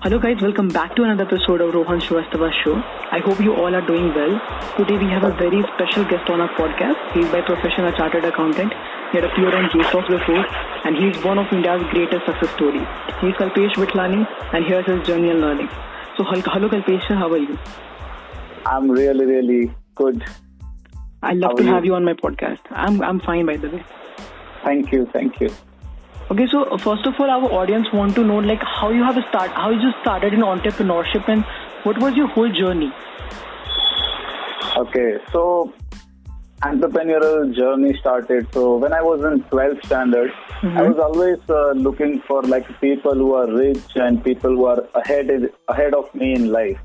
Hello guys, welcome back to another episode of Rohan Srivastava show. I hope you all are doing well. Today we have a very special guest on our podcast. He's by profession a chartered accountant. He had appeared on JSOS before and he's one of India's greatest success stories. He's Kalpesh Vithalani and here's his journey in learning. So hello Kalpesh, how are you? I'm really, really good. i love how to you? have you on my podcast. I'm I'm fine by the way. Thank you, thank you. Okay, so uh, first of all, our audience want to know like how you have start, how you started in entrepreneurship, and what was your whole journey? Okay, so entrepreneurial journey started. So when I was in 12th standard, I was always uh, looking for like people who are rich and people who are ahead ahead of me in life.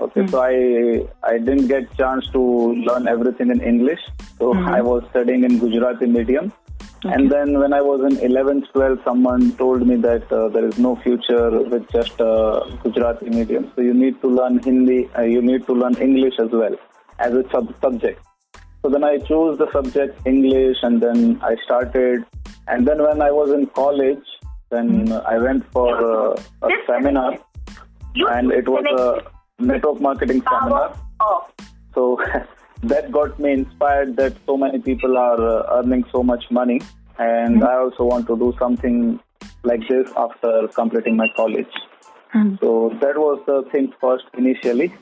Okay, so I I didn't get chance to learn everything in English. So I was studying in Gujarati medium. And then when I was in 11th, 12th, someone told me that uh, there is no future with just uh, Gujarati medium. So you need to learn Hindi, uh, you need to learn English as well as a sub- subject. So then I chose the subject English and then I started. And then when I was in college, then I went for uh, a seminar and it was a network marketing seminar. So that got me inspired that so many people are uh, earning so much money, and I also want to do something like this after completing my college. So that was the thing first initially,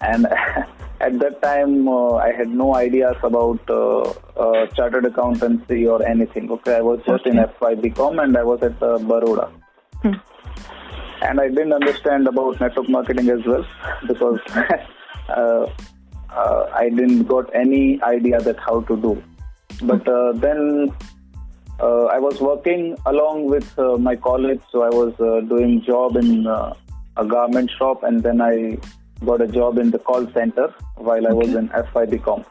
and at that time uh, I had no ideas about uh, uh, chartered accountancy or anything. Okay, I was just in FY BCom and I was at uh, Baroda. And I didn't understand about network marketing as well because uh, I didn't got any idea that how to do. But uh, then uh, I was working along with uh, my college, so I was uh, doing job in uh, a garment shop, and then I got a job in the call center while I was in FY BCom.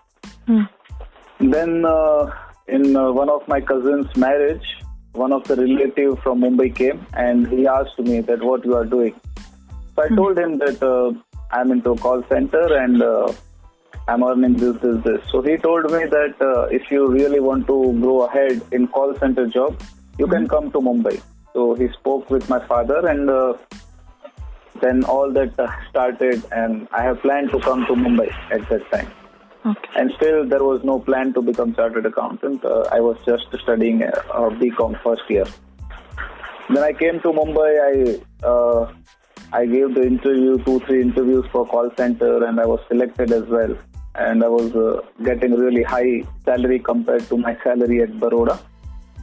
Then uh, in uh, one of my cousin's marriage, one of the relative from Mumbai came and he asked me that what you are doing. So I told him that uh, I'm into a call center and uh, I'm earning this, this, this. So he told me that uh, if you really want to grow ahead in call center job, you can come to Mumbai. So he spoke with my father and uh, then all that uh, started and I have planned to come to Mumbai at that time Okay. and still there was no plan to become chartered accountant. Uh, I was just studying uh, uh, BCom first year. Then I came to Mumbai. I uh, I gave the interview, two three interviews for call center, and I was selected as well. And I was uh, getting really high salary compared to my salary at Baroda.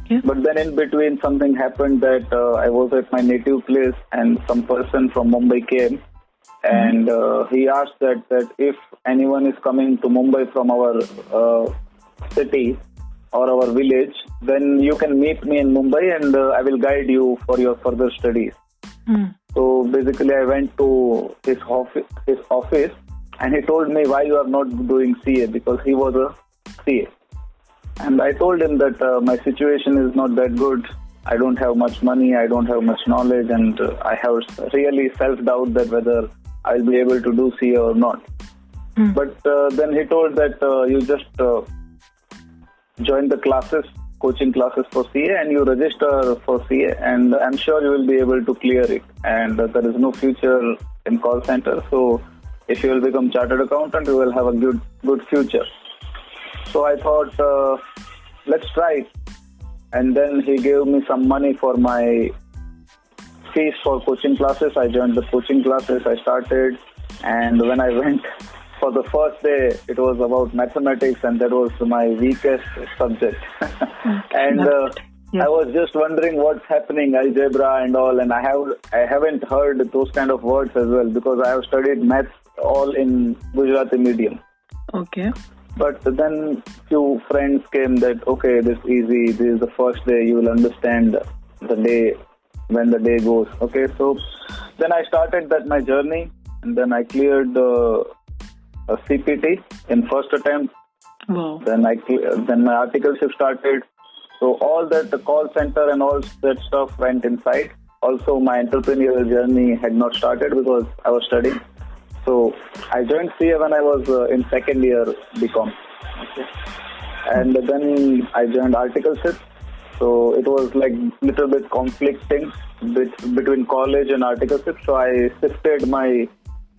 Yeah. But then in between something happened that uh, I was at my native place and some person from Mumbai came and uh, he asked that, that if anyone is coming to Mumbai from our uh, city or our village, then you can meet me in Mumbai and uh, I will guide you for your further studies. So basically, I went to his office, his office, and he told me why you are not doing CA because he was a CA. And I told him that uh, my situation is not that good. I don't have much money, I don't have much knowledge, and uh, I have really self doubt that whether I'll be able to do CA or not. But uh, then he told that uh, you just uh, join the classes, coaching classes for CA, and you register for CA, and I'm sure you will be able to clear it. And uh, there is no future in call center, so if you will become chartered accountant, you will have a good good future. So I thought, uh, let's try it. And then he gave me some money for my fees for coaching classes. I joined the coaching classes. I started, and when I went for the first day, it was about mathematics, and that was my weakest subject. and uh, Yeah. I was just wondering what's happening, algebra and all, and I have I haven't heard those kind of words as well because I have studied maths all in Gujarati medium. Okay. But then few friends came that okay, this is easy. This is the first day. You will understand the day when the day goes. Okay, so then I started that my journey, and then I cleared the uh, CPT in first attempt. Wow. Then I then my articleship started. So all that the call center and all that stuff went inside. Also, my entrepreneurial journey had not started because I was studying. So I joined CA when I was uh, in second year BCom. Okay. And then I joined articleship. So it was like little bit conflicting between college and articleship. So I shifted my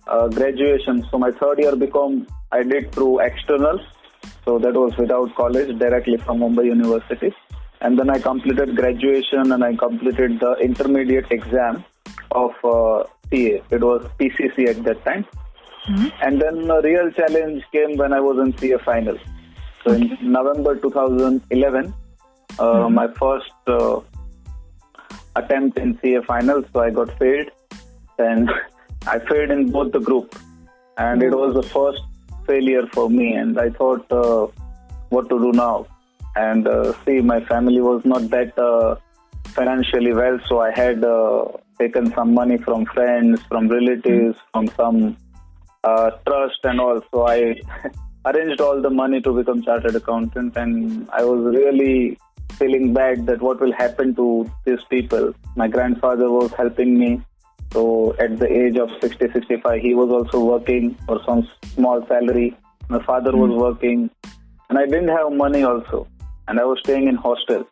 uh, graduation. So my third year become I did through externals. So that was without college, directly from Mumbai University. And then I completed graduation and I completed the intermediate exam of uh, CA. It was PCC at that time. Mm-hmm. And then a real challenge came when I was in CA final. So okay. in November 2011, uh, mm-hmm. my first uh, attempt in CA final, so I got failed. And I failed in both the group. And it was the first failure for me. And I thought, uh, what to do now? And uh, see, my family was not that uh, financially well, so I had taken some money from friends, from relatives, from some uh, trust and all. So I arranged all the money to become chartered accountant, and I was really feeling bad that what will happen to these people. My grandfather was helping me. So at the age of 60, 65, he was also working for some small salary. My father was hmm. working, and I didn't have money also, and I was staying in hostel.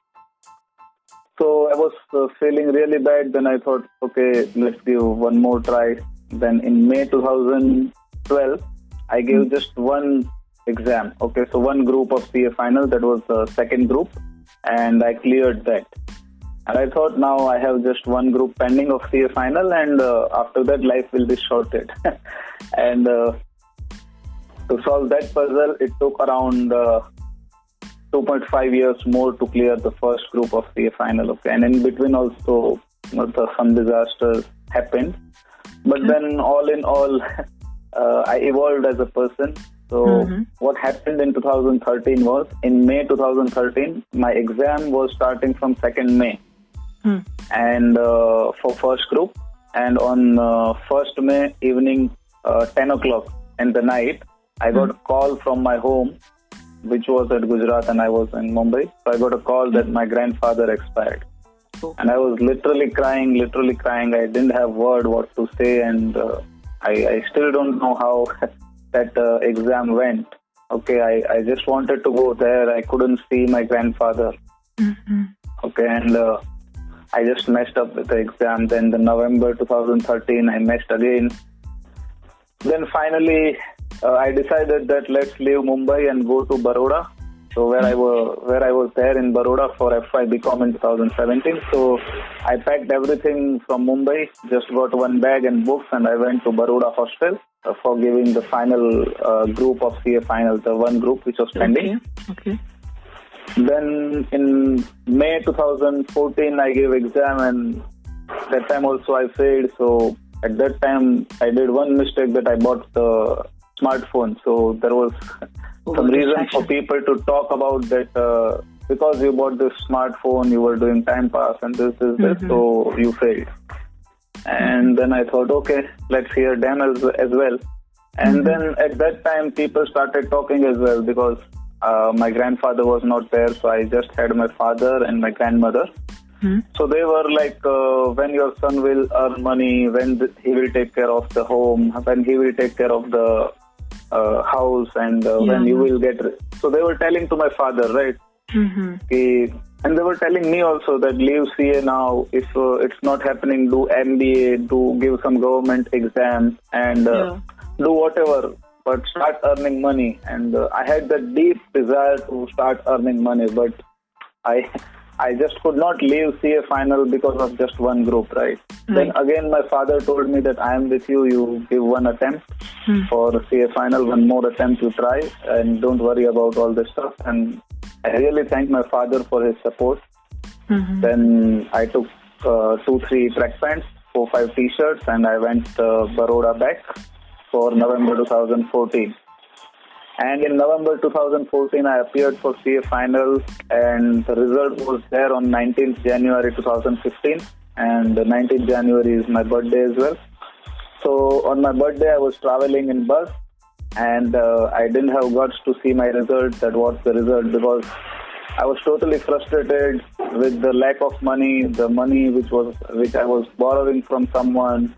So I was uh, feeling really bad. Then I thought, okay, let's give one more try. Then in May 2012, I gave mm. just one exam. Okay, so one group of CA final, that was the second group, and I cleared that. And I thought now I have just one group pending of CA final, and uh, after that, life will be sorted. and uh, to solve that puzzle, it took around uh, 2.5 years more to clear the first group of the final. Okay, and in between also some disasters happened. But mm-hmm. then, all in all, uh, I evolved as a person. So, mm-hmm. what happened in 2013 was in May 2013, my exam was starting from 2nd May, mm. and uh, for first group, and on uh, 1st May evening, uh, 10 o'clock in the night, I got a call from my home, which was at Gujarat, and I was in Mumbai. So I got a call that my grandfather expired and I was literally crying, literally crying. I didn't have word what to say, and uh, I, I still don't know how that uh, exam went. Okay, I, I just wanted to go there. I couldn't see my grandfather. Mm-hmm. Okay, and uh, I just messed up with the exam. Then the November 2013, I messed again. Then finally, uh, I decided that let's leave Mumbai and go to Baroda so where I was where I was there in Baroda for FY BCom in 2017. So I packed everything from Mumbai, just got one bag and books, and I went to Baroda hostel uh, for giving the final uh, group of CA final, the one group which was pending. Okay. okay. Then in May 2014, I gave exam, and that time also I failed. So at that time, I did one mistake that I bought the smartphone. So there was some reason for people to talk about that uh, because you bought this smartphone, you were doing time pass and this, this, this, mm-hmm. so you failed. And then I thought, okay, let's hear them as, as well. And mm-hmm. then at that time, people started talking as well because uh, my grandfather was not there, so I just had my father and my grandmother. Mm-hmm. So they were like, uh, when your son will earn money, when th- he will take care of the home, when he will take care of the uh, house and uh, yeah. when you will get. So they were telling to my father, right? Mm-hmm. Okay, and they were telling me also that leave CA now. If uh, it's not happening, do MBA, do give some government exam, and uh, yeah. do whatever. But start earning money. And uh, I had that deep desire to start earning money, but I I just could not leave CA final because of just one group, right? right? Then again, my father told me that I am with you. You give one attempt hmm. for CA final, one more attempt you try, and don't worry about all this stuff. And I really thank my father for his support. Mm-hmm. Then I took uh, two, three track pants, four, five t-shirts, and I went uh, Baroda back for November 2014. And in November 2014, I appeared for CA finals, and the result was there on 19th January 2015. And 19th January is my birthday as well. So on my birthday, I was traveling in bus, and uh, I didn't have guts to see my result. That was the result because I was totally frustrated with the lack of money, the money which was which I was borrowing from someone.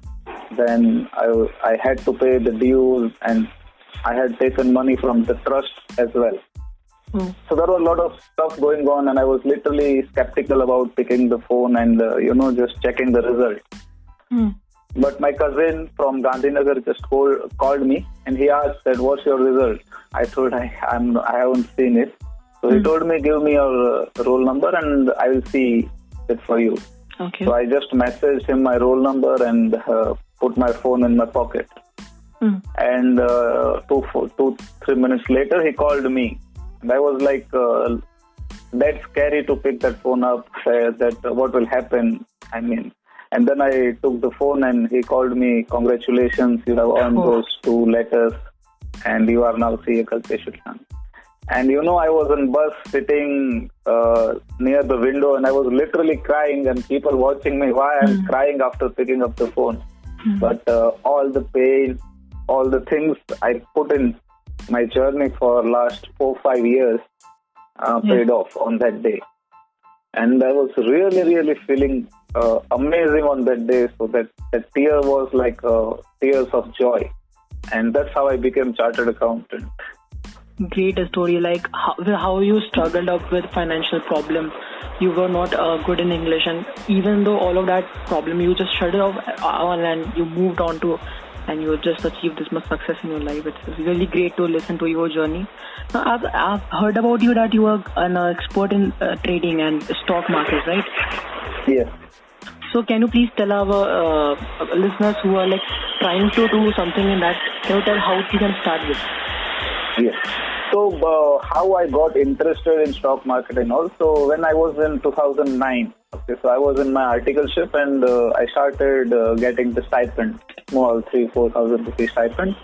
Then I I had to pay the dues and I had taken money from the trust as well. Mm. So there was a lot of stuff going on, and I was literally skeptical about picking the phone and uh, you know just checking the result. Mm. But my cousin from Gandhinagar just called, called me and he asked that what's your result. I told I I'm I haven't seen it. So mm. he hmm. told me give me your uh, roll number and I will see it for you. Okay. So I just messaged him my roll number and uh, put my phone in my pocket. Mm. And uh, two, four, two, three minutes later, he called me. And I was like, uh, that's scary to pick that phone up. Uh, that uh, what will happen? I mean, and then I took the phone and he called me. Congratulations, you have earned oh. those two letters, and you are now CA Kalpeshwar and you know, I was on bus sitting uh, near the window and I was literally crying and people watching me why I'm mm. crying after picking up the phone. Mm. But uh, all the pain, all the things I put in my journey for last four, five years uh, yeah. paid off on that day. And I was really, really feeling uh, amazing on that day. So that, that tear was like uh, tears of joy. And that's how I became chartered accountant great story like how, how you struggled up with financial problem you were not uh, good in english and even though all of that problem you just shut it off and you moved on to and you just achieved this much success in your life. It's really great to listen to your journey. Now i've, I've heard about you that you are an expert in uh, trading and stock market right? Yes. So can you please tell our uh, listeners who are like trying to do something in that can you tell how you can start with? Yes. So uh, how I got interested in stock market and also when I was in 2009, okay, so I was in my articleship and uh, I started uh, getting the stipend, small three four thousand rupees stipend,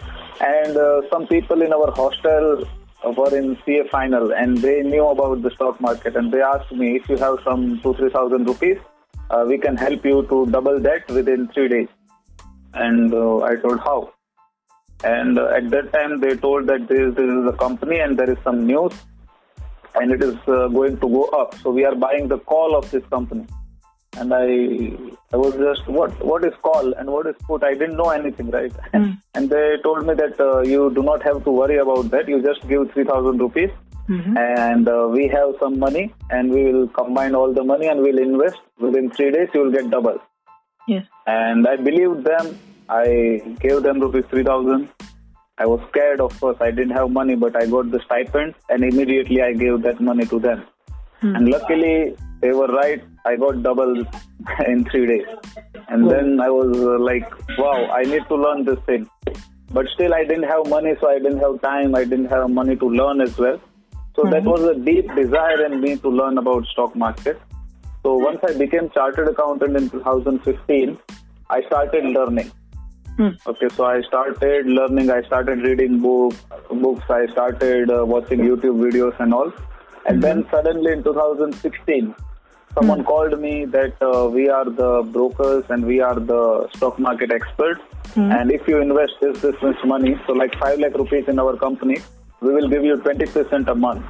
and uh, some people in our hostel were in CA final and they knew about the stock market and they asked me if you have some two three thousand rupees, uh, we can help you to double that within three days, and uh, I told how. And uh, at that time, they told that this, this is a company and there is some news and it is uh, going to go up. So we are buying the call of this company. And I, I was just what what is call and what is put? I didn't know anything, right? Mm. and they told me that uh, you do not have to worry about that. You just give three thousand rupees, mm-hmm. and uh, we have some money, and we will combine all the money and we'll invest. Within three days, you will get double. Yes. And I believed them I gave them rupees 3000. I was scared, of course. I didn't have money, but I got the stipend and immediately I gave that money to them. Hmm. And luckily, they were right. I got double in three days. And then I was uh, like, wow, I need to learn this thing. But still, I didn't have money, so I didn't have time. I didn't have money to learn as well. So mm-hmm. that was a deep desire in me to learn about stock market. So once I became chartered accountant in 2015, I started learning. Hmm. Okay, so I started learning. I started reading book, books. I started uh, watching YouTube videos and all. And mm-hmm. then suddenly in 2016, someone mm. called me that uh, we are the brokers and we are the stock market experts. Mm. And if you invest this this much money, so like five lakh rupees in our company, we will give you 20% a month.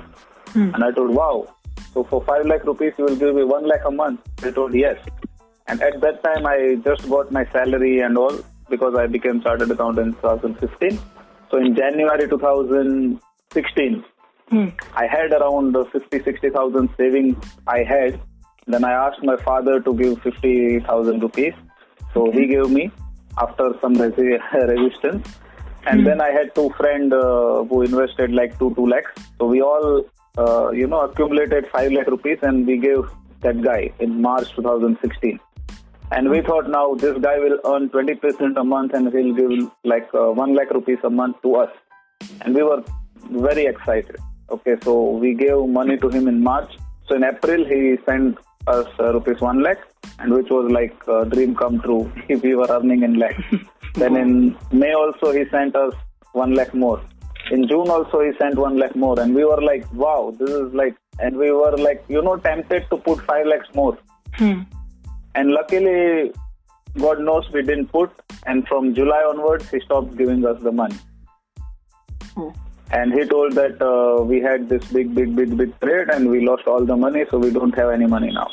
Mm. And I told, wow. So for five lakh rupees, you will give me one lakh a month. They told yes. And at that time, I just got my salary and all because I became chartered accountant in 2015. So in January 2016, hmm. I had around 50, 60,000 savings I had. Then I asked my father to give 50,000 rupees. So he gave me after some resi- resistance. And hmm. then I had two friends uh, who invested like two, two lakhs. So we all, uh, you know, accumulated five lakh rupees and we gave that guy in March 2016. And we thought now this guy will earn 20% a month and he'll give like uh, 1 lakh rupees a month to us. And we were very excited. Okay, so we gave money to him in March. So in April, he sent us uh, rupees 1 lakh, and which was like a dream come true if we were earning in lakh. then in May also, he sent us 1 lakh more. In June also, he sent 1 lakh more. And we were like, wow, this is like, and we were like, you know, tempted to put 5 lakhs more. Hmm. And luckily, God knows we didn't put. And from July onwards, he stopped giving us the money. Hmm. And he told that uh, we had this big, big, big, big trade and we lost all the money, so we don't have any money now.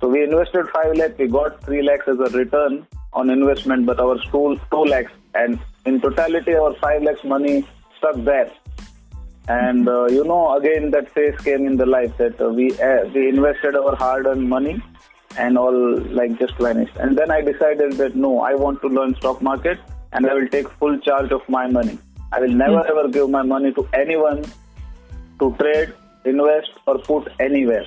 So we invested 5 lakhs, we got 3 lakhs as a return on investment, but our school 2 lakhs. And in totality, our 5 lakhs money stuck there. And uh, you know, again that phase came in the life that uh, we uh, we invested our hard-earned money and all like just vanished. And then I decided that no, I want to learn stock market and I will take full charge of my money. I will never Mm. ever give my money to anyone to trade, invest, or put anywhere.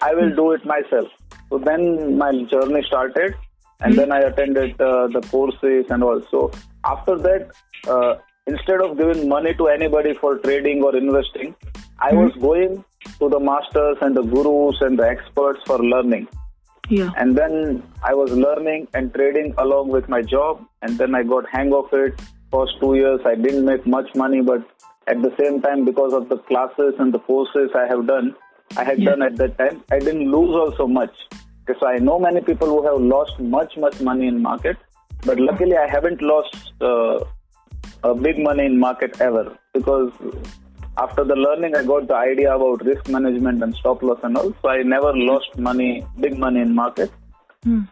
I will do it myself. So then my journey started, and then I attended uh, the courses and all. So after that, uh, instead of giving money to anybody for trading or investing, I was going to the masters and the gurus and the experts for learning. Yeah. And then I was learning and trading along with my job, and then I got hang of it. First two years, I didn't make much money, but at the same time, because of the classes and the courses I have done, I had Yeah. done at that time, I didn't lose also much. Because I know many people who have lost much, much money in market, but luckily I haven't lost uh, a big money in market ever because after the learning I got the idea about risk management and stop loss and all. So I never lost money, big money in market. Hmm.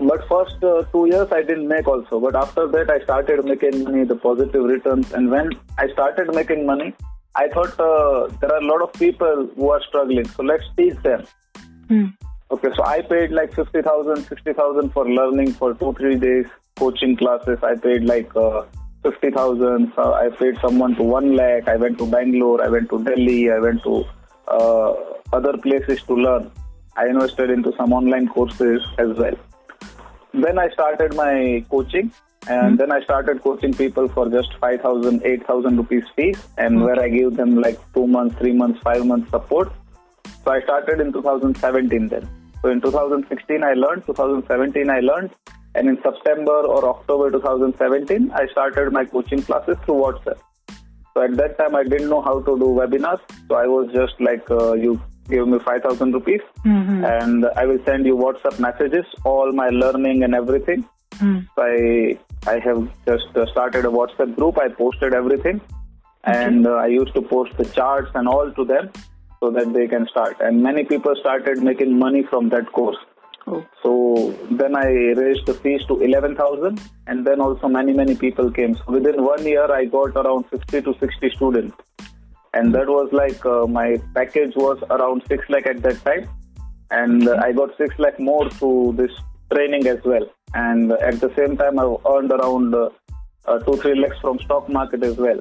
But first uh, two years I didn't make also. But after that I started making money, the positive returns. And when I started making money, I thought uh, there are a lot of people who are struggling. So let's teach them. Hmm. Okay, so I paid like 50,000, 60,000 for learning for two, three days coaching classes. I paid like uh, 50,000. So I paid someone to 1 lakh. I went to Bangalore. I went to Delhi. I went to uh, other places to learn. I invested into some online courses as well. Then I started my coaching. And then I started coaching people for just 5,000, 8,000 rupees fees, and where I gave them like two months, three months, five months support. So I started in 2017 then. So in 2016 I learned, 2017 I learned, and in September or October 2017 I started my coaching classes through WhatsApp. So at that time I didn't know how to do webinars, so I was just like, uh, you give me 5,000 rupees, Mhm. and I will send you WhatsApp messages, all my learning and everything. Hmm. So I I have just uh, started a WhatsApp group. I posted everything, and uh, I used to post the charts and all to them so that they can start. And many people started making money from that course. Oh. So then I raised the fees to eleven thousand, and then also many many people came. So within one year, I got around fifty to sixty students, and that was like uh, my package was around six lakh at that time, and uh, I got six lakh more through this training as well. And at the same time, I earned around uh, uh, two three lakhs from stock market as well.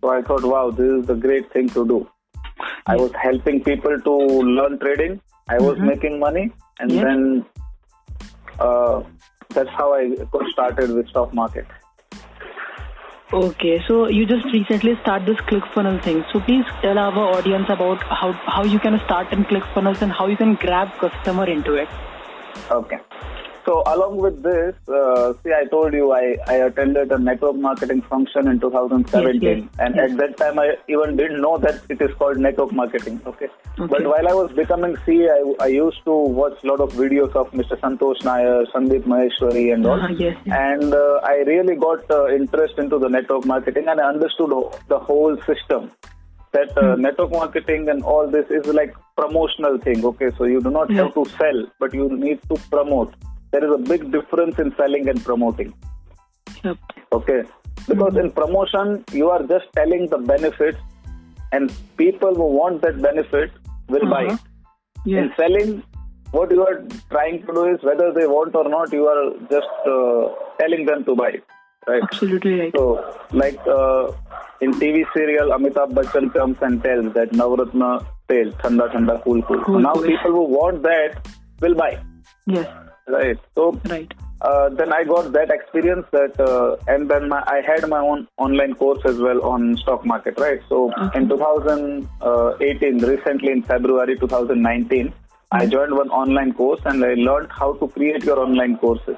So I thought, wow, this is the great thing to do. I was helping people to learn trading. I was making money, and Yeah. then uh, that's how I got started with stock market. Okay, so you just recently start this ClickFunnels thing. So please tell our audience about how how you can start in ClickFunnels and how you can grab customer into it. Okay. So along with this, uh, see, I told you I, I attended a network marketing function in 2017, Yes, yes, and yes. at that time I even didn't know that it is called network marketing. Okay. Okay. But while I was becoming CA, I, I used to watch a lot of videos of Mr. Santosh Nair, Sandeep Maheshwari, and all. Yes, yes. And uh, I really got uh, interest into the network marketing, and I understood the whole system. That uh, Hmm. network marketing and all this is like promotional thing. Okay, so you do not have to sell, but you need to promote. There is a big difference in selling and promoting. Yep. Okay, because in promotion you are just telling the benefits, and people who want that benefit will buy. Uh-huh. Yes. In selling, what you are trying to do is whether they want or not, you are just uh, telling them to buy. Right. Absolutely right. So, like uh, in TV serial, Amitabh Bachchan comes and tells that Navratna sale, Thanda Thanda Cool Cool. Cool, now cool. people who want that will buy. Yes. Right. So Right. uh, then I got that experience that, uh, and then my, I had my own online course as well on stock market, right? So in 2018, recently in February 2019, I joined one online course and I learned how to create your online courses.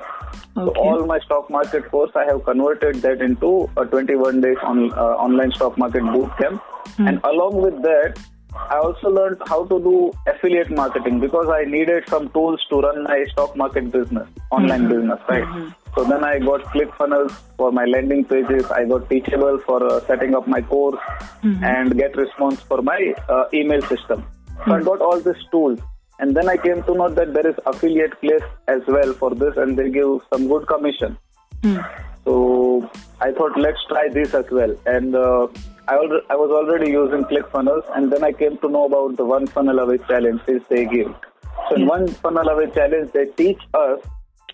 Okay. So all my stock market course, I have converted that into a 21 days on, uh, online stock market boot camp. And along with that, I also learned how to do affiliate marketing because I needed some tools to run my stock market business, online business, right? So then I got ClickFunnels for my landing pages. I got Teachable for uh, setting up my course and GetResponse for my uh, email system. So I got all these tools. And then I came to know that there is affiliate place as well for this and they give some good commission. Hmm. So I thought let's try this as well. And uh, I, al- I was already using ClickFunnels, and then I came to know about the One Funnel Away Challenge which they give. So in One Funnel Away Challenge, they teach us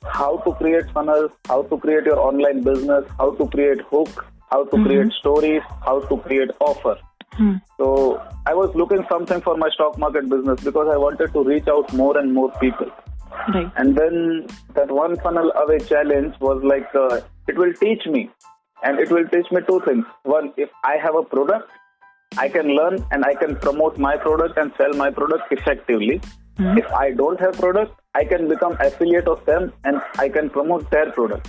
how to create funnels, how to create your online business, how to create hook, how to create stories, how to create offer. Hmm. So I was looking something for my stock market business because I wanted to reach out more and more people. Right. And then that one funnel away challenge was like, uh, it will teach me. And it will teach me two things. One, if I have a product, I can learn and I can promote my product and sell my product effectively. If I don't have product, I can become affiliate of them and I can promote their product.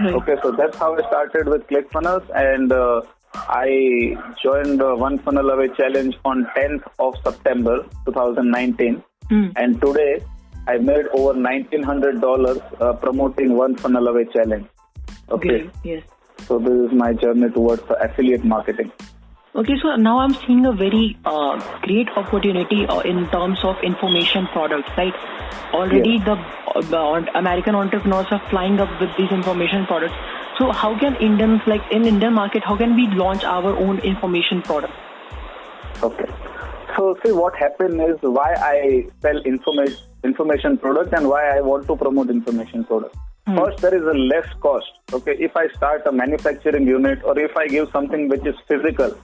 Right. Okay, so that's how I started with ClickFunnels, and uh, I joined the One Funnel Away Challenge on 10th of September 2019, Hmm. and today I made over $1,900 uh, promoting One Funnel Away Challenge. Okay, Great. Yes. So this is my journey towards affiliate marketing. Okay, so now I'm seeing a very uh, great opportunity uh, in terms of information products, right? Already the, the American entrepreneurs are flying up with these information products. So how can Indians, like in Indian market, how can we launch our own information product? Okay. So see what happened is why I sell information information product and why I want to promote information product. First, there is a less cost. Okay, if I start a manufacturing unit or if I give something which is physical,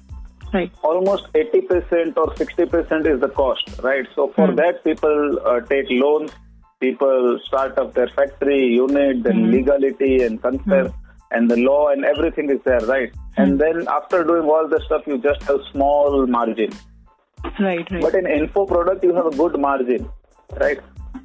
Right. almost 80% or 60% is the cost, right? So for Hmm. that, people uh, take loans, people start up their factory unit, then legality and concept and the law and everything is there, right? And then after doing all the stuff, you just have small margin. Right, right. But in info product, you have a good margin, right?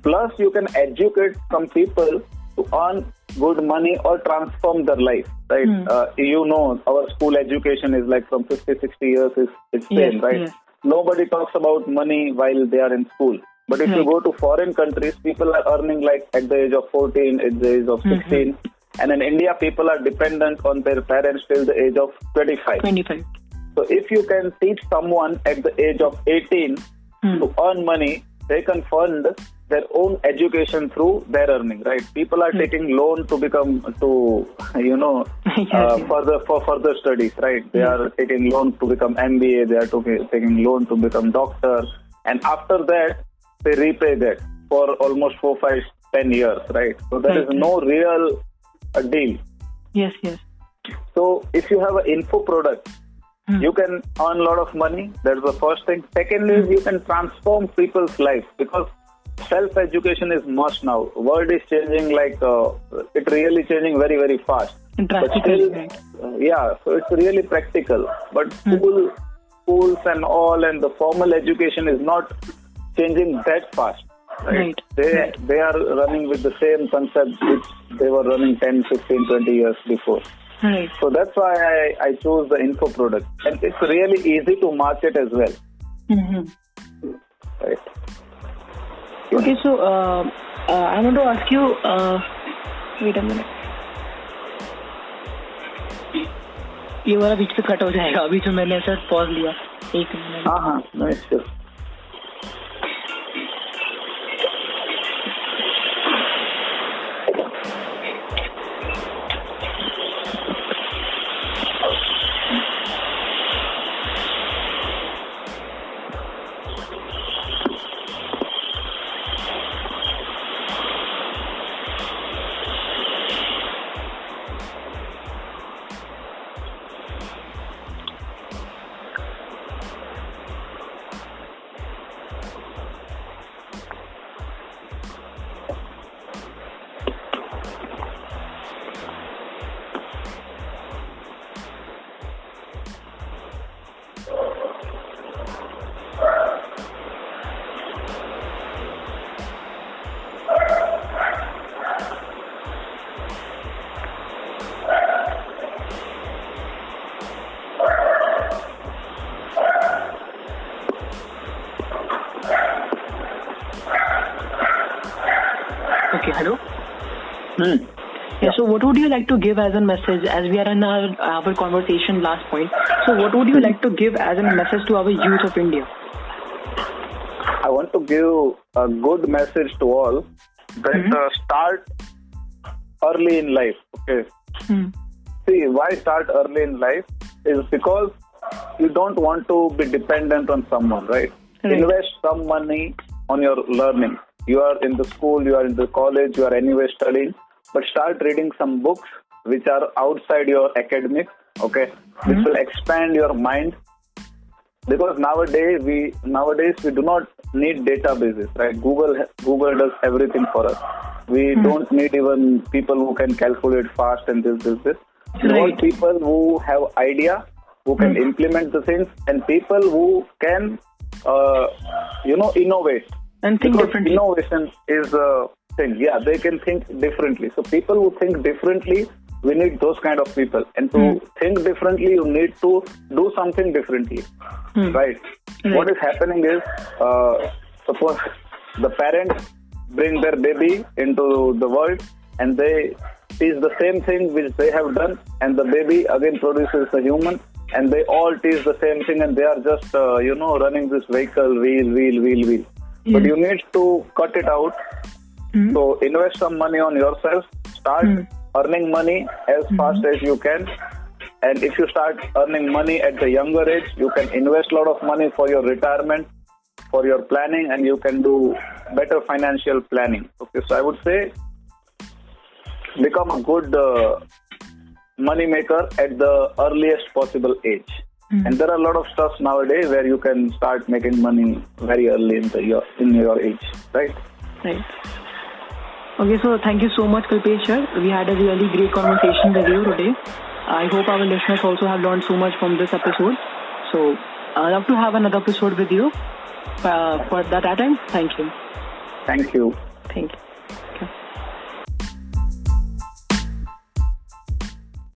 Plus, you can educate some people to earn good money or transform their life, right? Uh, you know, our school education is like from 50, 60 years is it's Yes, same, right? yes. Nobody talks about money while they are in school. But if you go to foreign countries, people are earning like at the age of 14, at the age of 16. And in India, people are dependent on their parents till the age of 25. 25. So if you can teach someone at the age of 18 Hmm. to earn money, they can fund their own education through their earning, right? People are taking loan to become to you know Yes, uh, yes. further for further studies, right? They are taking loan to become MBA, they are to- taking loan to become doctor, and after that they repay that for almost four, five, ten years, right? So there is Right. no real uh, deal. Yes, yes. So if you have an info product, Hmm. you can earn a lot of money. That's the first thing. Secondly, is you can transform people's life because self education is must now. World is changing like uh, it really changing very very fast. But Drastically, still, right. uh, yeah, so it's really practical. But school, schools and all and the formal education is not changing that fast. Right. Right, They right. they are running with the same concept which they were running 10, 15, 20 years before. Right. So that's why I, I chose the info product. And it's really easy to market as well. Mm-hmm. Right. Okay, so uh, uh, I want to ask you. Uh, wait a minute. ये वाला बीच पे cut हो जाएगा अभी जो मैंने ऐसा pause लिया एक मिनट हाँ हाँ Hmm. Yeah. So, what would you like to give as a message as we are in our, our conversation last point? So, what would you like to give as a message to our youth of India? I want to give a good message to all that uh, start early in life. Okay. Hmm. See, why start early in life is because you don't want to be dependent on someone, right? Right. Invest some money on your learning. You are in the school, you are in the college, you are anyway studying, but start reading some books which are outside your academics, okay? Mm-hmm. Which will expand your mind. Because nowadays we nowadays we do not need databases, right? Google Google does everything for us. We hmm. don't need even people who can calculate fast and this this this. We Right. want people who have idea, who can hmm. implement the things, and people who can, uh, you know, innovate. And think Because differently. Innovation is a thing. Yeah, they can think differently. So people who think differently, we need those kind of people. And to Hmm. think differently, you need to do something differently. Hmm. Right. Right. What is happening is, uh, suppose the parents bring their baby into the world and they teach the same thing which they have done, and the baby again produces a human, and they all teach the same thing, and they are just, uh, you know, running this vehicle, wheel, wheel, wheel, wheel. But you need to cut it out. Hmm. So invest some money on yourself. Start Hmm. earning money as fast as you can. And if you start earning money at the younger age, you can invest a lot of money for your retirement, for your planning, and you can do better financial planning. Okay, so I would say become a good uh, money maker at the earliest possible age. And there are a lot of stuff nowadays where you can start making money very early in the your in your age, right? Right. Okay, so thank you so much, Kalpesh sir. We had a really great conversation with you today. I hope our listeners also have learned so much from this episode. So I'd love to have another episode with you. Uh, for that time, thank you. Thank you. Thank you.